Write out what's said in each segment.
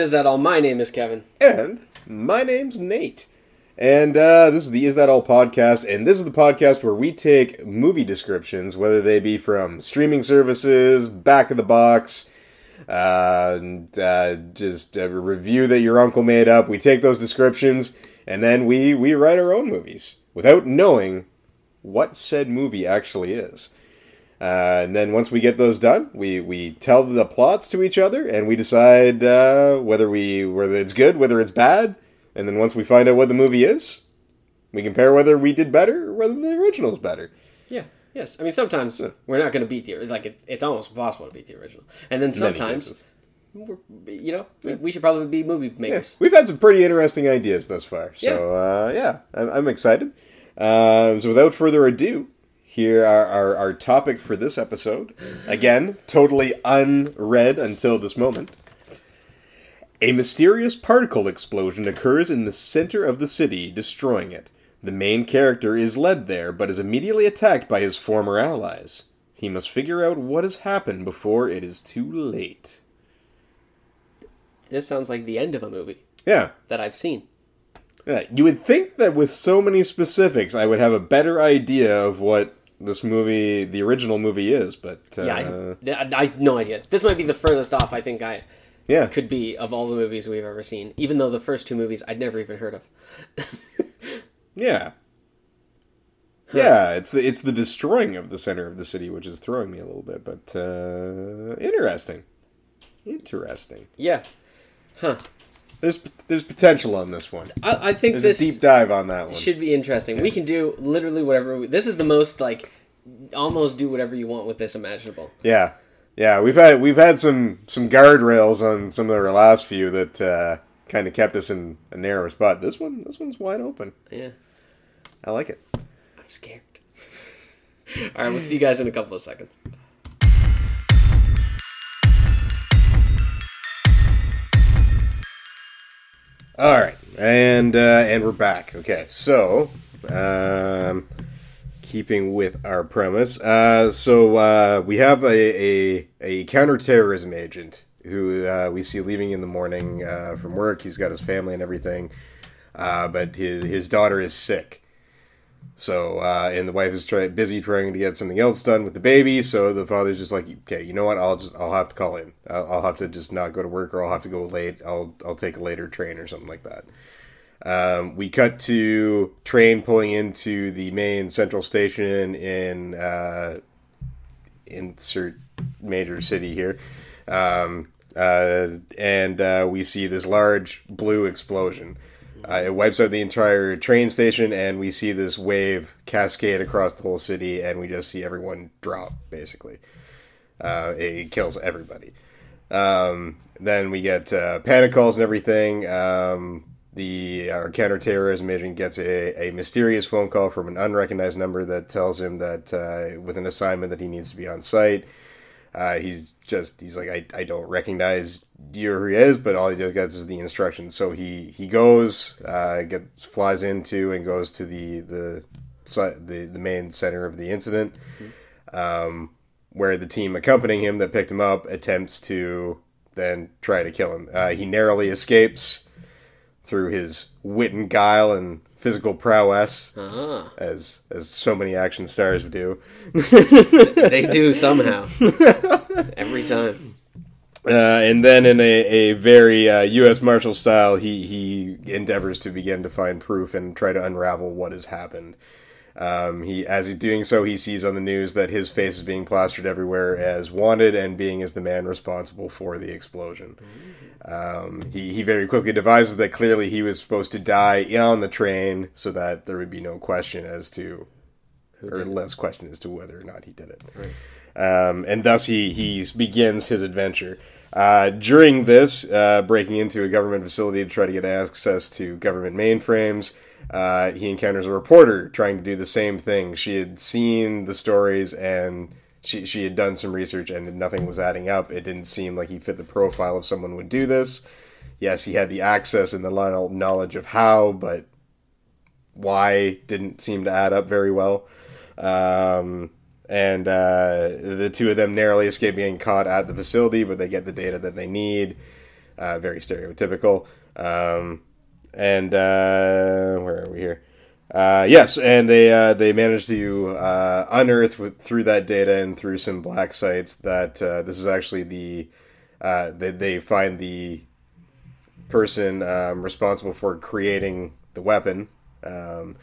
Is That All? My name is Kevin. And my name's Nate. And uh, this is the Is That All podcast. And this is the podcast where we take movie descriptions, whether they be from streaming services, back of the box, uh, and, uh, just a review that your uncle made up. We take those descriptions and then we, we write our own movies without knowing what said movie actually is. Uh, and then once we get those done, we, we tell the plots to each other, and we decide uh, whether we whether it's good, whether it's bad. And then once we find out what the movie is, we compare whether we did better or whether the original is better. Yeah. Yes. I mean, sometimes we're not going to beat the like it's it's almost impossible to beat the original, and then sometimes we're, you know we should probably be movie Yeah, makers. we've had some pretty interesting ideas thus far. So uh, yeah, I'm, I'm excited. Um, so without further ado, here are our, our topic for this episode. Again, totally unread until this moment. A mysterious particle explosion occurs in the center of the city, destroying it. The main character is led there, but is immediately attacked by his former allies. He must figure out what has happened before it is too late. This sounds like the end of a movie Yeah, that I've seen. Yeah, you would think that with so many specifics, I would have a better idea of what this movie, the original movie, is. But uh, Yeah, I, I, I no idea. This might be the furthest off I think I yeah, could be of all the movies we've ever seen. Even though the first two movies I'd never even heard of. yeah, yeah. It's the it's the destroying of the center of the city which is throwing me a little bit. But uh, interesting, interesting. yeah, huh? There's there's potential on this one. I, I think There's this a deep dive on that one. should be interesting. We can do literally whatever. We, this is the most like almost do whatever you want with this imaginable. Yeah, yeah. We've had we've had some some guardrails on some of our last few that uh, kind of kept us in a narrow spot. This one, this one's wide open. Yeah, I like it. I'm scared. All right, we'll see you guys in a couple of seconds. All right, and uh, and we're back. Okay, so um, keeping with our premise, uh, so uh, we have a, a, a counterterrorism agent who uh, we see leaving in the morning uh, from work. He's got his family and everything, uh, but his his daughter is sick. So, uh, and the wife is try- busy trying to get something else done with the baby. So the father's just like, okay, you know what? I'll just, I'll have to call in. I'll, I'll have to just not go to work, or I'll have to go late. I'll, I'll take a later train or something like that. Um, we cut to train pulling into the main central station in uh, insert major city here, um, uh, and uh, we see this large blue explosion. Uh, it wipes out the entire train station, and we see this wave cascade across the whole city, and we just see everyone drop. Basically, uh, it kills everybody. Um, then we get uh, panic calls and everything. Um, the our counterterrorism agent gets a, a mysterious phone call from an unrecognized number that tells him that uh, with an assignment that he needs to be on site. Uh, he's just he's like I, I don't recognize you who he is, but all he just gets is the instructions. So he he goes, uh, gets flies into and goes to the the the the main center of the incident, um, where the team accompanying him that picked him up attempts to then try to kill him. Uh, he narrowly escapes through his wit and guile and physical prowess, Ah, as as so many action stars do. they do somehow every time. Uh, and then, in a, a very uh, U.S. Marshal style, he, he endeavors to begin to find proof and try to unravel what has happened. Um, he, as he's doing so, he sees on the news that his face is being plastered everywhere as wanted and being as the man responsible for the explosion. Um, he, he very quickly devises that clearly he was supposed to die on the train so that there would be no question as to, or less question as to whether or not he did it um, and thus he he begins his adventure. Uh, during this, uh, breaking into a government facility to try to get access to government mainframes, uh, he encounters a reporter trying to do the same thing. She had seen the stories and she she had done some research and nothing was adding up. It didn't seem like he fit the profile of someone who would do this. Yes, he had the access and the knowledge of how, but why didn't seem to add up very well. Um, and uh, the two of them narrowly escape being caught at the facility, but they get the data that they need. uh, very stereotypical. Um, and uh, where are we here? Uh, yes, and they uh, they managed to uh, unearth with, through that data and through some black sites that uh, this is actually the uh, they, they find the person um, responsible for creating the weapon. Um,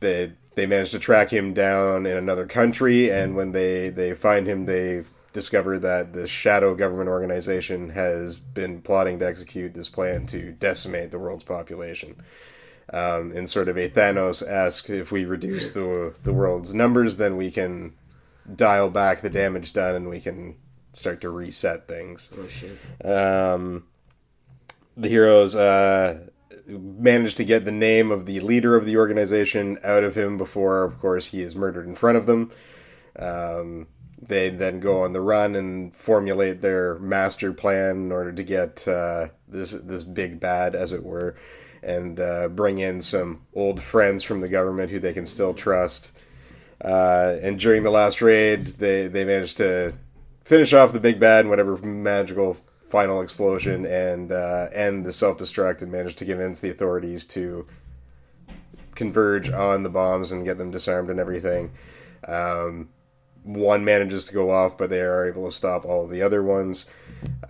they they managed to track him down in another country, and when they they find him, they discover that the shadow government organization has been plotting to execute this plan to decimate the world's population um, in sort of a Thanos esque. If we reduce the the world's numbers, then we can dial back the damage done, and we can start to reset things. Oh shit. Um, the heroes uh, manage to get the name of the leader of the organization out of him before, of course, he is murdered in front of them. Um, they then go on the run and formulate their master plan in order to get uh, this this big bad, as it were and uh, bring in some old friends from the government who they can still trust. Uh, and during the last raid, they, they managed to finish off the big bad and whatever magical final explosion and uh, end the self destruct and managed to convince the authorities to converge on the bombs and get them disarmed and everything. Um, one manages to go off, but they are able to stop all the other ones.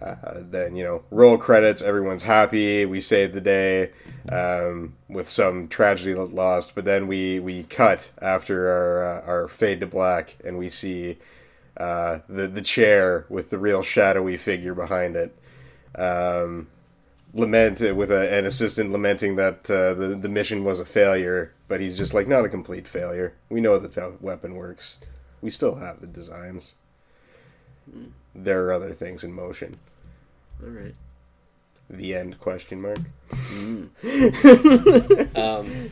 Uh, then you know, roll credits. Everyone's happy. We saved the day um, with some tragedy lost. But then we we cut after our uh, our fade to black, and we see uh, the the chair with the real shadowy figure behind it. Um, lament with a, an assistant lamenting that uh, the the mission was a failure, but he's just like not a complete failure. We know that the weapon works. We still have the designs. There are other things in motion. All right. The end? Question mark. Um,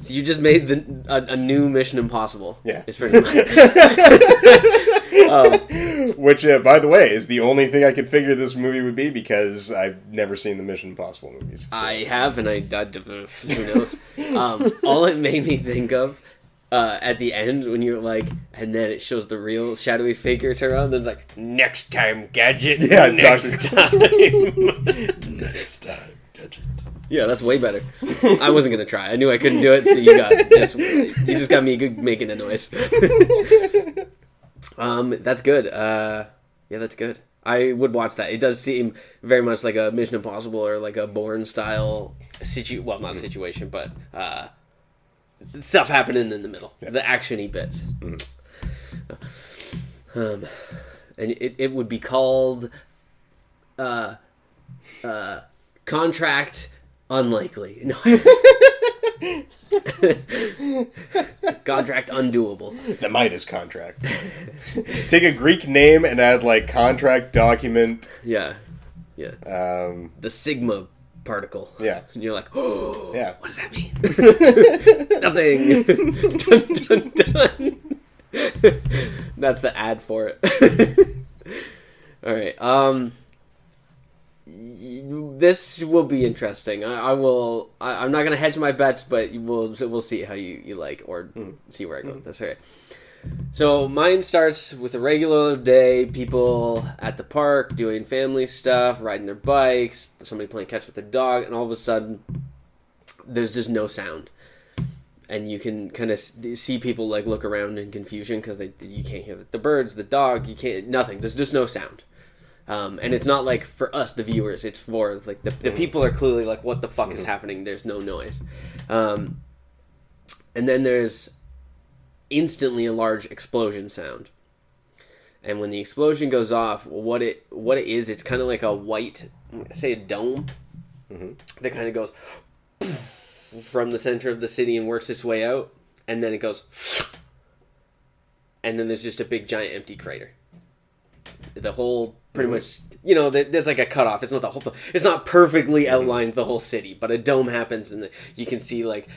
so you just made the a, a new Mission Impossible. Yeah. It's pretty much. um, Which, uh, by the way, is the only thing I could figure this movie would be because I've never seen the Mission Impossible movies. so- I have, and I, I who knows. Um, all it made me think of uh, at the end when you're like, and then it shows the real shadowy figure turn around. Then it's like, next time, gadget. Yeah, next Doctor- time. Next time, gadget. yeah, that's way better. I wasn't gonna try. I knew I couldn't do it, so you got just you just got me making a noise. um, that's good. Uh, yeah, that's good. I would watch that. It does seem very much like a Mission Impossible or like a Bourne style situ. Well, not situation, but uh, stuff happening in the middle, the actiony bits. Um, and it, it would be called uh, uh, contract unlikely. No. contract undoable. The Midas contract. Take a Greek name and add like contract document. Yeah, yeah. Um, The sigma particle. yeah, And you're like, oh, Yeah. What does that mean? Nothing. dun, dun, dun. That's the ad for it. All right. Um, this will be interesting. I, I will. I, I'm not gonna hedge my bets, but will. We'll see how you, you like or see where I go with this. All right. So mine starts with a regular day, people at the park doing family stuff, riding their bikes, somebody playing catch with their dog, and all of a sudden, there's just no sound, and you can kind of see people like look around in confusion because they you can't hear the birds, the dog, you can't nothing. There's just no sound. Um, and it's not like for us, the viewers. It's for like the, the people are clearly like, "What the fuck is happening?" There's no noise, um, and then there's instantly a large explosion sound. And when the explosion goes off, what it what it is, it's kind of like a white, say a dome, mm-hmm. that kind of goes from the center of the city and works its way out, and then it goes, and then there's just a big giant empty crater. The whole pretty mm-hmm. much, you know, there- there's like a cutoff. It's not the whole, it's not perfectly outlined the whole city, but a dome happens, and you can see like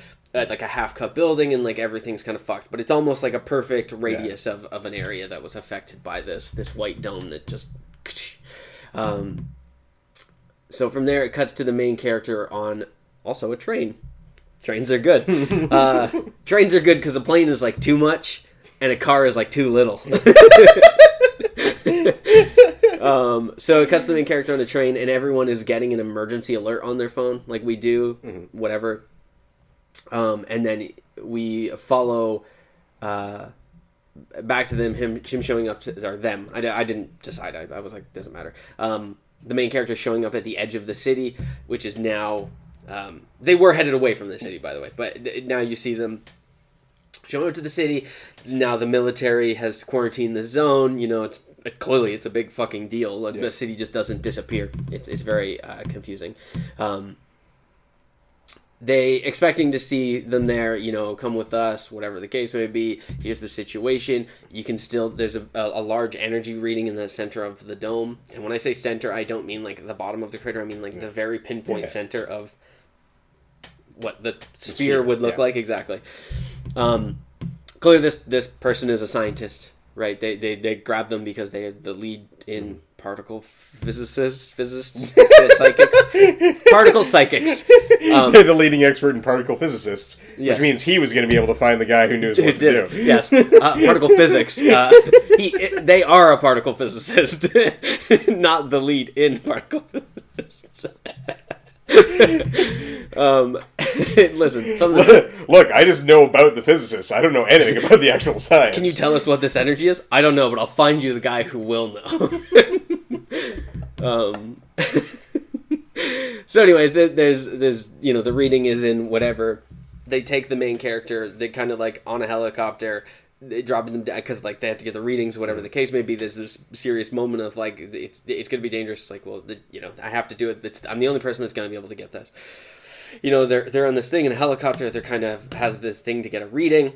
uh, like a half cut building and like everything's kind of fucked. But it's almost like a perfect radius of, of an area that was affected by this this white dome that just um so from there it cuts to the main character on also a train. Trains are good. Uh trains are good because a plane is like too much and a car is like too little. Um, so it cuts the main character on a train, and everyone is getting an emergency alert on their phone, like we do, whatever. Um, and then we follow uh, back to them, him, him showing up to or them. I, I didn't decide. I, I was like, doesn't matter. Um, the main character showing up at the edge of the city, which is now. Um, they were headed away from the city, by the way, but th- now you see them showing up to the city. Now the military has quarantined the zone. You know, it's clearly it's a big fucking deal. Like, Yeah. The city just doesn't disappear. It's it's very uh, confusing. Um, they expecting to see them there. You know, come with us, whatever the case may be. Here's the situation. You can still there's a, a, large energy reading in the center of the dome. And when I say center, I don't mean like the bottom of the crater. I mean like the very pinpoint Yeah. center of what the, sphere, sphere, would look yeah. like exactly. Um, clearly, this this person is a scientist, right? They they, they grab them because they the lead in particle physicists, physicists, psychics, particle psychics. Um, They're the leading expert in particle physicists, Yes. which means he was going to be able to find the guy who knows what to do. Yes, uh, particle physics. Uh, he, they are a particle physicist, not the lead in particle physicists. um, listen, some of this, Look, I just know about the physicists. I don't know anything about the actual science. can you tell us what this energy is? I don't know, but I'll find you the guy who will know. um, so, anyways, there's there's you know the reading is in whatever. They take the main character. They kind of like on a helicopter. They drop them down because like they have to get the readings, whatever the case may be. There's this serious moment of like it's it's gonna be dangerous. It's like well, the, you know, I have to do it. It's, I'm the only person that's gonna be able to get this. You know, they're they're on this thing in a helicopter. They're kind of has this thing to get a reading.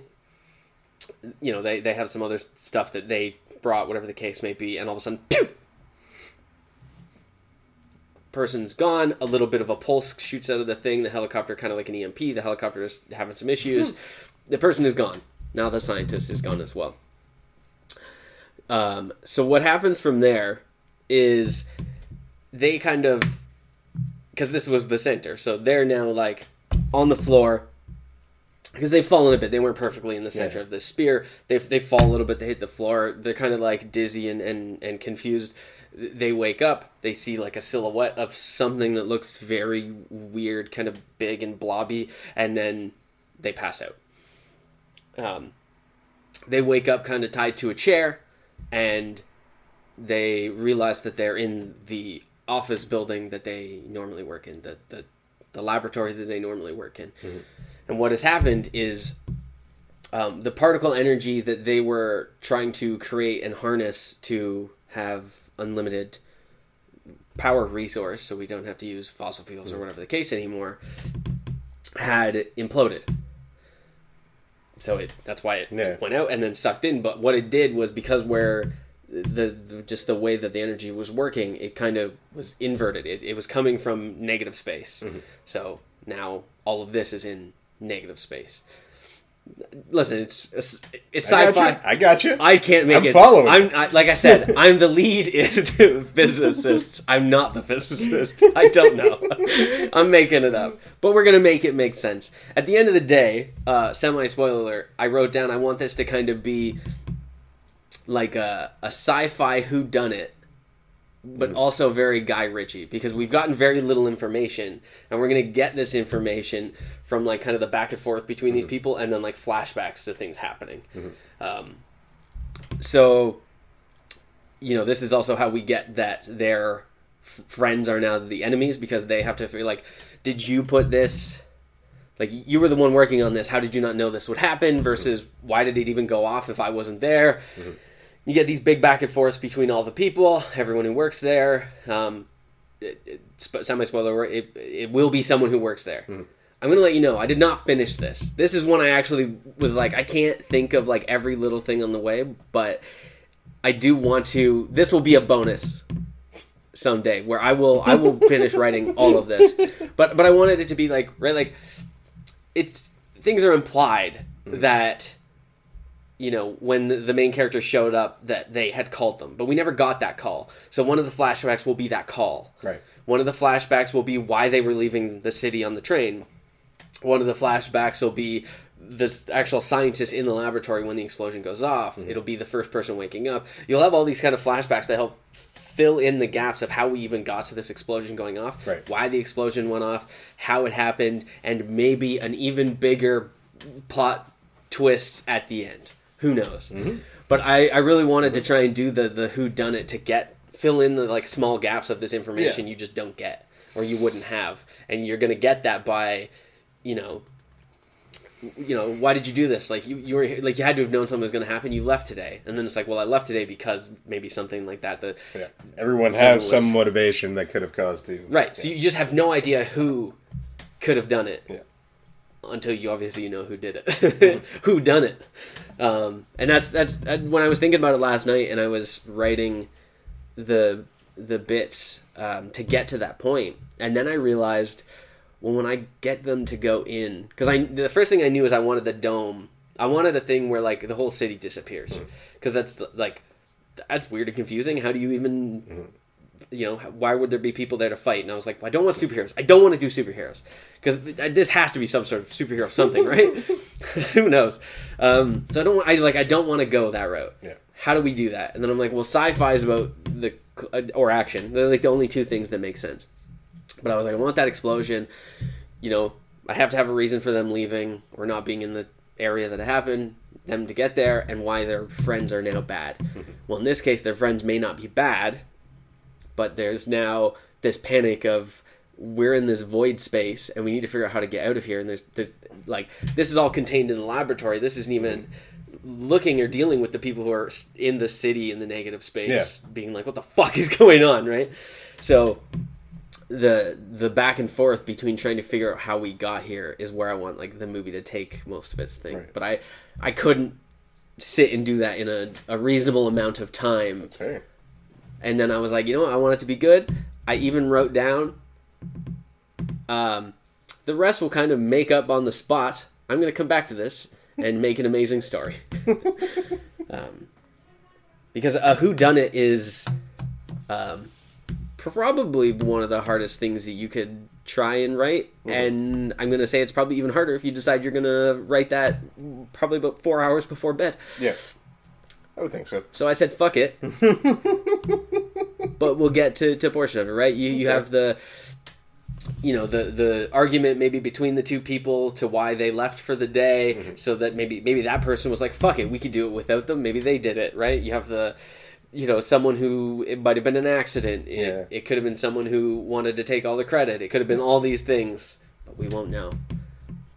You know, they they have some other stuff that they brought, whatever the case may be, and all of a sudden, pew! person's gone. A little bit of a pulse shoots out of the thing. The helicopter, kind of like an EMP, the helicopter is having some issues. Hmm. the person is gone. Now the scientist is gone as well. Um, so what happens from there is they kind of because this was the center, so they're now like on the floor because they've fallen a bit. They weren't perfectly in the center Yeah. of the spear. They they fall a little bit. They hit the floor. They're kind of like dizzy and, and and confused. They wake up. They see like a silhouette of something that looks very weird, kind of big and blobby, and then they pass out. Um, they wake up kind of tied to a chair, and they realize that they're in the office building that they normally work in, the the, the laboratory that they normally work in. And what has happened is um, the particle energy that they were trying to create and harness to have unlimited power resource, so we don't have to use fossil fuels or whatever the case anymore, had imploded. So it that's why it Yeah. went out and then sucked in. But what it did was because where the, the just the way that the energy was working, it kind of was inverted. It, it was coming from negative space. Mm-hmm. So now all of this is in negative space. Listen, it's it's, it's I sci-fi. got you. I got you. I can't make I'm it. following. I'm I, like I said. I'm the lead in physicists. I'm not the physicist. I don't know. I'm making it up, but we're gonna make it make sense. At the end of the day, uh, semi spoiler alert. I wrote down. I want this to kind of be like a a sci-fi who done it, but mm. also very Guy Ritchie because we've gotten very little information, and we're gonna get this information from like kind of the back and forth between these mm-hmm. people, and then like flashbacks to things happening. Mm-hmm. Um, so, you know, this is also how we get that their f- friends are now the enemies because they have to feel like, did you put this? Like you were the one working on this. How did you not know this would happen? Versus mm-hmm. why did it even go off if I wasn't there? You get these big back and forths between all the people, everyone who works there. Um, it, it, semi spoiler, it, it will be someone who works there. I'm gonna let you know. I did not finish this. This is one I actually was like, I can't think of like every little thing on the way, but I do want to. This will be a bonus someday where I will I will finish writing all of this. But but I wanted it to be like right like it's things are implied that you know when the, the main character showed up that they had called them, but we never got that call. So one of the flashbacks will be that call. Right. One of the flashbacks will be why they were leaving the city on the train. One of the flashbacks will be this actual scientist in the laboratory when the explosion goes off. Mm-hmm. It'll be the first person waking up. You'll have all these kind of flashbacks that help fill in the gaps of how we even got to this explosion going off, Right. why the explosion went off, how it happened, and maybe an even bigger plot twist at the end. Who knows? Mm-hmm. But I, I really wanted to try and do the the who done it to get fill in the like small gaps of this information Yeah. you just don't get or you wouldn't have, and you're gonna get that by, you know, you know, why did you do this? Like you, you were like you had to have known something was going to happen. You left today, and then it's like, well, I left today because maybe something like that. The Yeah. Everyone has was- some motivation that could have caused to. right. So you just have no idea who could have done it Yeah. Until you obviously you know who did it, who done it. Um, and that's that's that, when I was thinking about it last night, and I was writing the the bits um, to get to that point, and then I realized, well, when I get them to go in, because I the first thing I knew is I wanted the dome. I wanted a thing where like the whole city disappears, because that's like that's weird and confusing. How do you even you know, why would there be people there to fight? And I was like, well, I don't want superheroes. I don't want to do superheroes because this has to be some sort of superhero something, right? Who knows? Um, so I don't want. I like. I don't want to go that route. Yeah. How do we do that? And then I'm like, well, sci-fi is about the or action. They're like the only two things that make sense. But I was like, I want that explosion. You know, I have to have a reason for them leaving or not being in the area that it happened. Them to get there and why their friends are now bad. Well, in this case, their friends may not be bad, but there's now this panic of we're in this void space and we need to figure out how to get out of here. And there's, there's like this is all contained in the laboratory. This isn't even looking or dealing with the people who are in the city in the negative space being like what the fuck is going on right? So the the back and forth between trying to figure out how we got here is where I want like the movie to take most of its thing. Right. but I I couldn't sit and do that in a, a reasonable amount of time That's fair. And then I was like, you know what? I want it to be good. I even wrote down. Um, the rest will kind of make up on the spot. I'm going to come back to this and make an amazing story. um, because a who done it is um, probably one of the hardest things that you could try and write. And I'm going to say it's probably even harder if you decide you're going to write that probably about four hours before bed. Yeah. I would think so. So I said, "Fuck it," but we'll get to to a portion of it, right? You you have the, you know, the the argument maybe between the two people to why they left for the day, Mm-hmm. so that maybe maybe that person was like, "Fuck it, we could do it without them." Maybe they did it, right? You have the, you know, someone who it might have been an accident. It, Yeah. it could have been someone who wanted to take all the credit. It could have been all these things, but we won't know.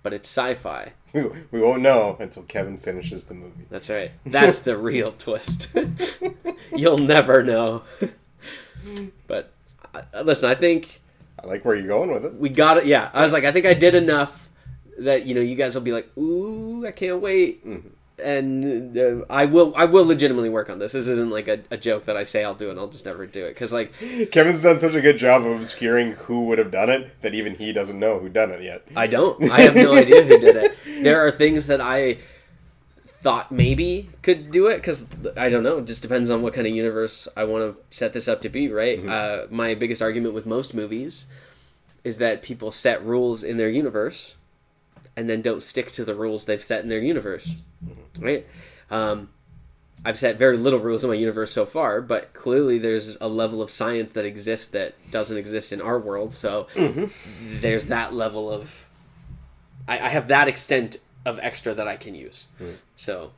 But it's sci-fi. We, we won't know until Kevin finishes the movie. That's right. That's the real twist. You'll never know. But uh, listen, I think I like where you're going with it. we got it. Yeah, I was like, I think I did enough that you know you guys will be like, ooh, I can't wait. And uh, I will, I will legitimately work on this. This isn't like a, a joke that I say I'll do and I'll just never do it because like Kevin's done such a good job of obscuring who would have done it that even he doesn't know who done it yet. I don't. I have no idea who did it. There are things that I thought maybe could do it because I don't know. It just depends on what kind of universe I want to set this up to be. Right. Uh, my biggest argument with most movies is that people set rules in their universe and then don't stick to the rules they've set in their universe. Right. Um, I've set very little rules in my universe so far, but clearly there's a level of science that exists that doesn't exist in our world. So there's that level of I, I have that extent of extra that I can use. So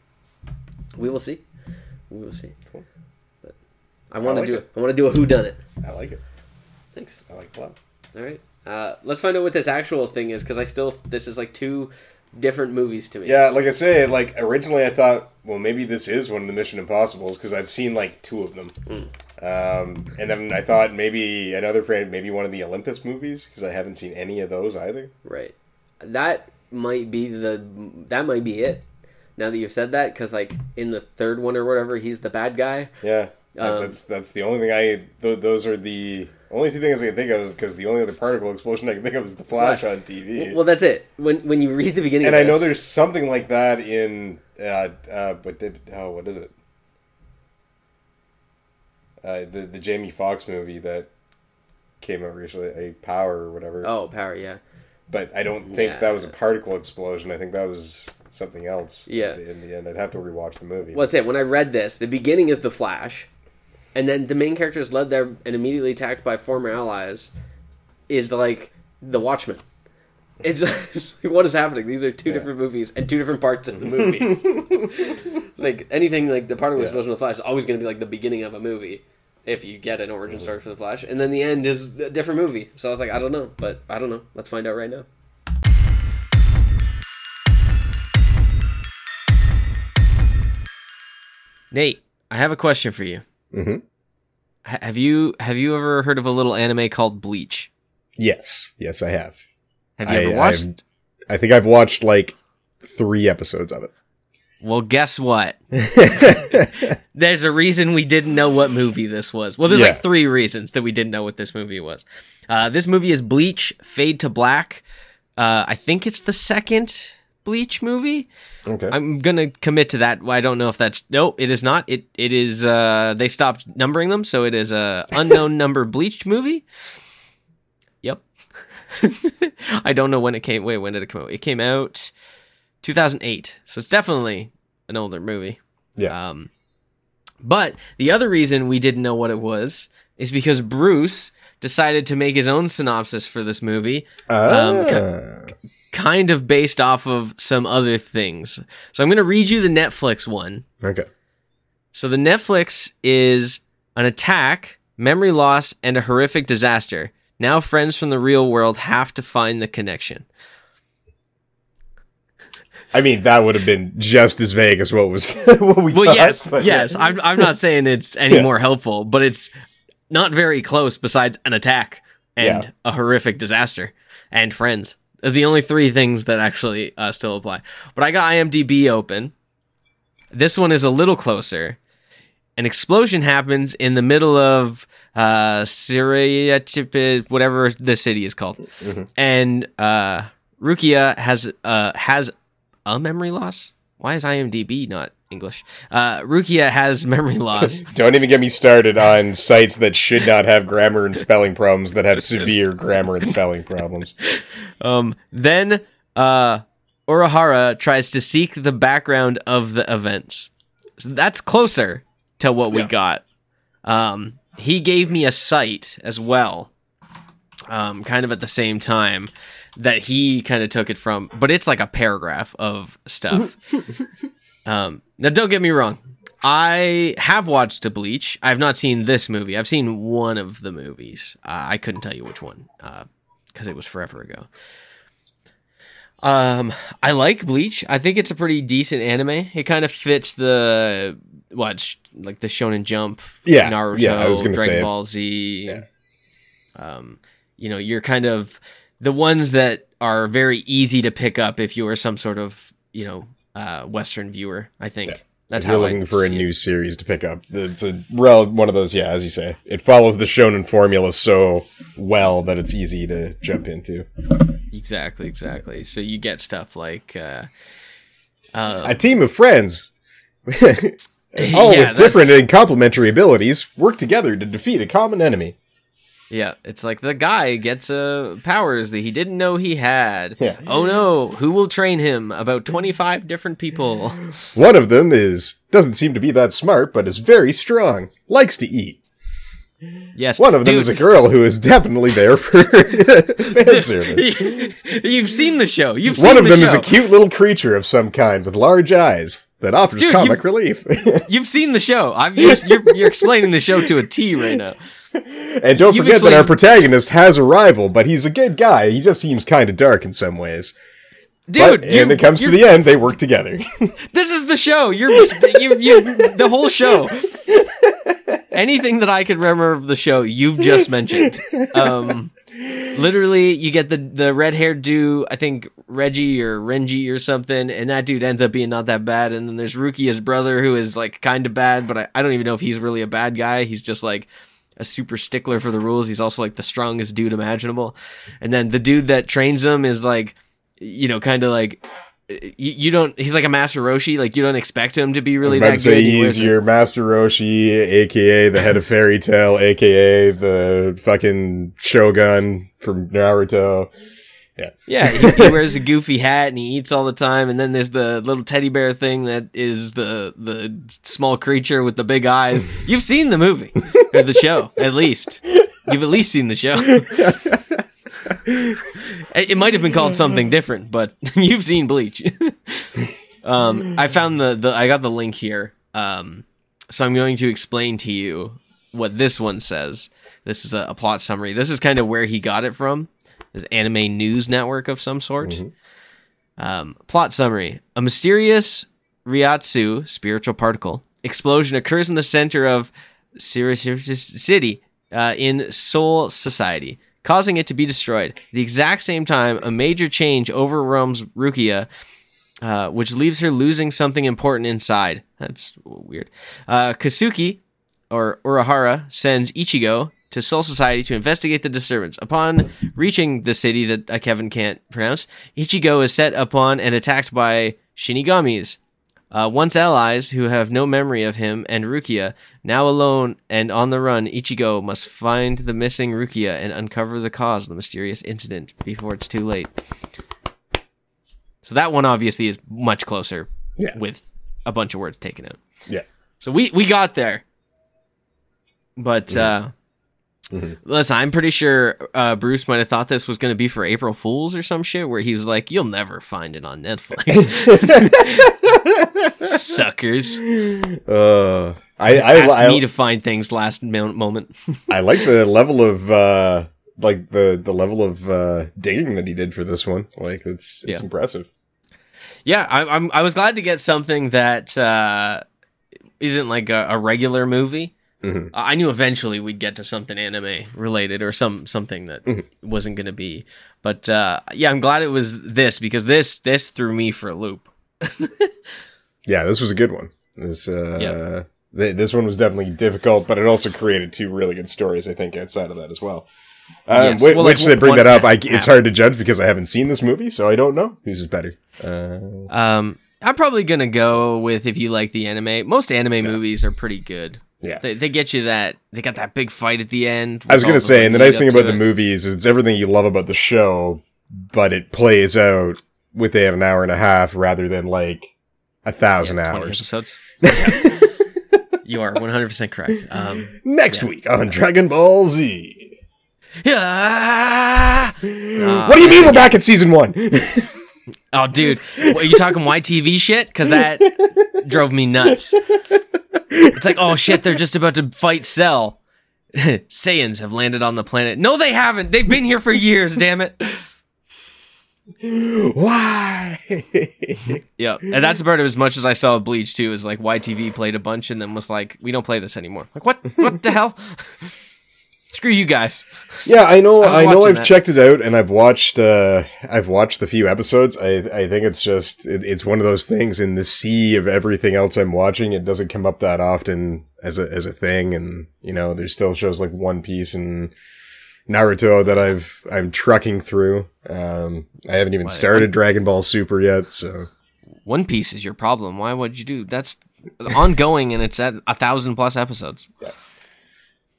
we will see. We will see. Cool. But I want to like do it. I want to do a who done it. I like it. Thanks. I like it a lot. All right. Uh, let's find out what this actual thing is because I still this is like two different movies to me. Yeah, like I say, like originally I thought, well, maybe this is one of the Mission Impossibles because I've seen like two of them. Um, and then I thought maybe another friend, maybe one of the Olympus movies because I haven't seen any of those either. Right. That might be the that might be it. Now that you've said that, because like in the third one or whatever, he's the bad guy. Yeah, Um, that's that's the only thing I. Th- those are the only two things I can think of because the only other particle explosion I can think of is the Flash on TV. Well, that's it. When when you read the beginning, and I know there's something like that in. Uh, uh, but did, oh, what is it? Uh, the the Jamie Foxx movie that came out recently, a Power or whatever. oh power, yeah. But I don't think Yeah. that was a particle explosion. I think that was something else. Yeah. In the end, I'd have to rewatch the movie. Well, that's it. When I read this, the beginning is the Flash, and then the main character is led there and immediately attacked by former allies, is like the Watchmen. It's, it's like, what is happening? These are two different movies and two different parts of the movies. like anything like the particle Yeah. explosion of the Flash is always going to be like the beginning of a movie if you get an origin story for the Flash, and then the end is a different movie. So I was like, I don't know, but I don't know. Let's find out right now. Nate, I have a question for you. Mhm. Ha- Have you have you ever heard of a little anime called Bleach? Yes, yes, I have. Have you ever I, watched? I've- I think I've watched like three episodes of Well, guess what? There's a reason we didn't know what movie this was. Well, there's Yeah. like three reasons that we didn't know what this movie was. Uh, this movie is Bleach: Fade to Black. Uh, I think it's the second Bleach movie. okay. I'm gonna commit to that. I don't know if that's no. It is not. It it is. Uh, they stopped numbering them, so it is a unknown number Bleach movie. Yep. I don't know when it came. Wait, when did it come out? It came out 2008, so it's definitely an older movie. yeah. Um, but the other reason we didn't know what it was is because Bruce decided to make his own synopsis for this movie, um, Ah. kind of based off of some other things. So I'm going to read you the Netflix one. okay. So the Netflix is an attack, memory loss, and a horrific disaster. Now friends from the real world have to find the connection. I mean, that would have been just as vague as what was what we. Well, thought, yes, but yes. yeah. I'm, I'm not saying it's any Yeah. more helpful, but it's not very close besides an attack and Yeah. a horrific disaster and friends. The only three things that actually uh, still apply. But I got IMDb open. This one is a little closer. An explosion happens in the middle of uh, Syria, whatever the city is called, Mhm. and uh, Rukia has uh, has a memory loss. Why is IMDb not English? Uh, Rukia has memory loss. Don't even get me started on sites that should not have grammar and spelling problems that have severe grammar and spelling problems. Um, then uh, Urahara tries to seek the background of the events. So that's closer to what we Yeah. got. Um, he gave me a site as well, um, kind of at the same time that he kind of took it from, but it's like a paragraph of stuff. um, now, don't get me wrong. I have watched a Bleach. I have not seen this movie. I've seen one of the movies. Uh, I couldn't tell you which one because it was forever ago. Um, I like Bleach. I think it's a pretty decent anime. It kind of fits the what, sh- like the Shonen Jump, Yeah, Naruto, yeah, I was gonna Dragon say- Ball Z. Yeah. Um, you know, you're kind of the ones that are very easy to pick up if you are some sort of you know uh, Western viewer. I think Yeah. that's if you're looking for a see it. new series to pick up, it's a rel- one of those. Yeah, as you say, it follows the shonen formula so well that it's easy to jump into. Exactly, exactly. So you get stuff like. Uh, uh, A team of friends, all Yeah, with different and complementary abilities, work together to defeat a common enemy. Yeah, it's like the guy gets uh, powers that he didn't know he had. Yeah. Oh no, who will train him? About 25 different people. One of them is doesn't seem to be that smart, but is very strong. Likes to eat. Yes. One of them dude, is a girl who is definitely there for fan service. You've seen the show. You've One of the them is a cute little creature of some kind with large eyes that offers Dude, comic you- relief. You've seen the show. I've you're, you're, you're explaining the show to a T right now. And don't You've forget that our protagonist has a rival, but he's a good guy. He just seems kind of dark in some ways. Dude, but when it comes to the end, they work together. This is the show. You're you, you the whole show. Anything that I could remember of the show, you've just mentioned. Um, literally, you get the the red haired dude. I think Reggie or Renji or something, and that dude ends up being not that bad. And then there's Ruki, his brother, who is like kind of bad, but I, I don't even know if he's really a bad guy. He's just like a super stickler for the rules. He's also like the strongest dude imaginable. And then the dude that trains him is like, you know, kind of like. You, you don't. He's like a Master Roshi. Like you don't expect him to be I was really that to say good. He's your Master Roshi, aka the head of Fairy Tail, aka the fucking Shogun from Naruto, Yeah. Yeah, he, he wears a goofy hat and he eats all the time. And then there's the little teddy bear thing that is the the small creature with the big eyes. You've seen the movie or the show, at least. You've at least seen the show. it it might have been called something different, but you've seen Bleach. um, I found the, the I got the link here. Um, so I'm going to explain to you what this one says. This is a, a plot summary. This is kind of where he got it from. This anime news network of some sort. Um, plot summary: A mysterious Ryatsu spiritual particle explosion occurs in the center of Sirius City uh, in Soul Society, causing it to be destroyed. the exact same time, a major change overwhelms Rukia, uh, which leaves her losing something important inside. That's weird. Uh, Kasuki, or Urahara, sends Ichigo to Soul Society to investigate the disturbance. Upon reaching the city that uh, Kevin can't pronounce, Ichigo is set upon and attacked by Shinigamis. Uh, once allies who have no memory of him and Rukia, now alone and on the run, Ichigo must find the missing Rukia and uncover the cause of the mysterious incident before it's too late. So that one obviously is much closer Yeah. with a bunch of words taken out. Yeah. So we we got there. But uh listen, I'm pretty sure uh, Bruce might have thought this was going to be for April Fools or some shit, where he was like, "You'll never find it on Netflix." Suckers! Uh, I I, Ask I, me to find things last mo- moment. I like the level of uh like the the level of uh digging that he did for this one. Like it's it's Yeah. impressive. yeah, I, I'm. I was glad to get something that uh, isn't like a, a regular movie. Mhm. I knew eventually we'd get to something anime related or some something that Mm-hmm. wasn't going to be. But uh, yeah, I'm glad it was this because this this threw me for a loop. Yeah, this was a good one. This uh Yep. th- this one was definitely difficult, but it also created two really good stories. I think outside of that as well. Um, Yes, whi- well, which like, to bring that up, I, it's hard to judge because I haven't seen this movie, so I don't know whose is better. Uh, Um, I'm probably gonna go with if you like the anime. Most anime movies are pretty good. Yeah, They, they get you that they got that big fight at the end. I was gonna say, and the nice thing about the it. movies is it's everything you love about the show, but it plays out within an hour and a half rather than like a thousand Yeah, hours. episodes. you are 100 percent correct. Um, Next week on Dragon Ball Z. yeah. what do you mean we're back at season one? Oh, dude, what, are you talking YTV shit? Because that drove me nuts. It's like, oh shit, they're just about to fight Cell. Saiyans have landed on the planet. No, they haven't. They've been here for years. Damn it. Why? Yeah, and that's about as much as I saw of Bleach too. Is like YTV played a bunch and then was like, we don't play this anymore. Like what? What the hell? Screw you guys. yeah, I know. I I, know. I've that. checked it out, and I've watched. Uh, I've watched the few episodes. I I think it's just it, it's one of those things in the sea of everything else I'm watching. It doesn't come up that often as a as a thing, and you know, there's still shows like One Piece and Naruto that I've I'm trucking through. Um, I haven't even started Dragon Ball Super yet, so One Piece is your problem. Why would you do that's ongoing and it's at a thousand plus episodes?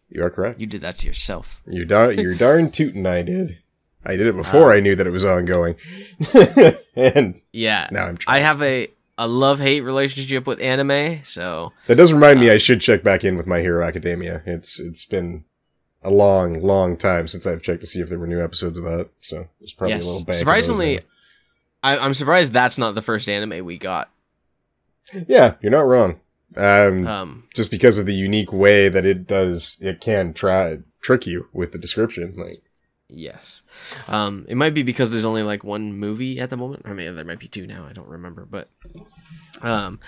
You are correct. You did that to yourself. You're darn, you're darn tootin' I did. I did it before I knew that it was ongoing. and Yeah. now I'm I have a a love hate relationship with anime, so that does remind me uh, I should check back in with My Hero Academia. It's it's been a long, long time since I've checked to see if there were new episodes of that. So there's probably a little yes. bank. Surprisingly. I, I'm surprised that's not the first anime we got. yeah, you're not wrong. Um, Um, just because of the unique way that it does, it can try trick you with the description. Like, yes. Um, it might be because there's only like one movie at the moment. I mean, there might be two now. I don't remember, but um,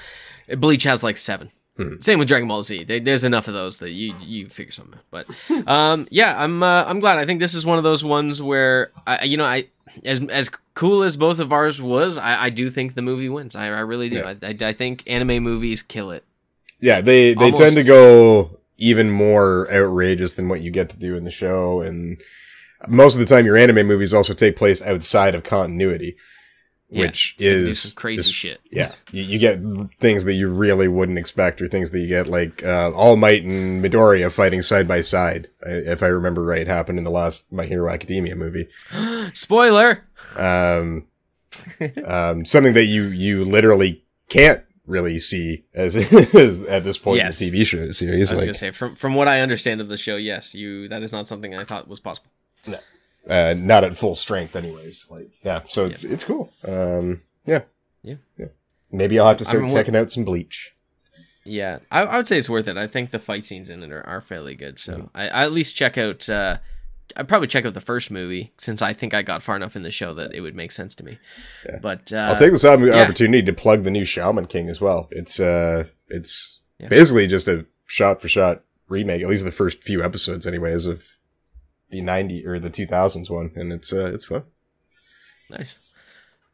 Bleach has like seven. Hmm. Same with Dragon Ball Z. They, there's enough of those that you you figure something out. But um, yeah, I'm uh, I'm glad. I think this is one of those ones where I you know I as as cool as both of ours was, I, I do think the movie wins. I, I really do. Yeah. I, I I think anime movies kill it. Yeah, they they Almost- tend to go even more outrageous than what you get to do in the show, and most of the time, your anime movies also take place outside of continuity. Yeah, which so they do is crazy is- shit. Yeah, you, you get things that you really wouldn't expect, or things that you get like uh, All Might and Midoriya fighting side by side. If I remember right, happened in the last My Hero Academia movie. Spoiler. Um, um, something that you you literally can't really see as, as at this point Yes. in the TV show series. I was Like, gonna say from from what I understand of the show, yes, you that is not something I thought was possible. No, uh, not at full strength, anyways. Like, yeah, so it's it's cool. Um, yeah, Yeah. yeah. Maybe I'll have to start checking out some Bleach. Yeah, I, I would say it's worth it. I think the fight scenes in it are, are fairly good. So I, I at least check out. Uh, I'd probably check out the first movie since I think I got far enough in the show that it would make sense to me. Yeah. But uh, I'll take this op- yeah. opportunity to plug the new Shaman King as well. It's uh, it's Yeah. basically just a shot for shot remake. At least the first few episodes, anyways, of the ninety or the two thousands one, and it's uh, it's fun. Nice,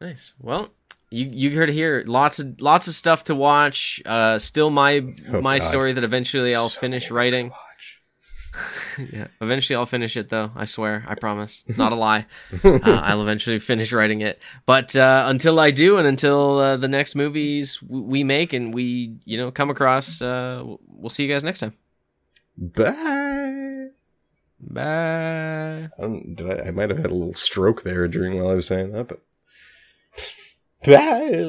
nice. Well, you you heard it here. Lots of lots of stuff to watch. Uh, still my Oh, my God. story that eventually I'll So finish writing. yeah, eventually I'll finish it though. I swear, I promise. It's not a lie. uh, I'll eventually finish writing it. But uh, until I do, and until uh, the next movies we make and we you know come across, uh, we'll see you guys next time. Bye. Bye. I, did I, I might have had a little stroke there during while I was saying that, but. Bye.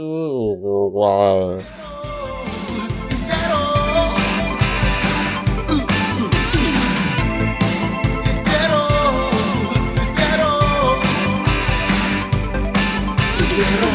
All?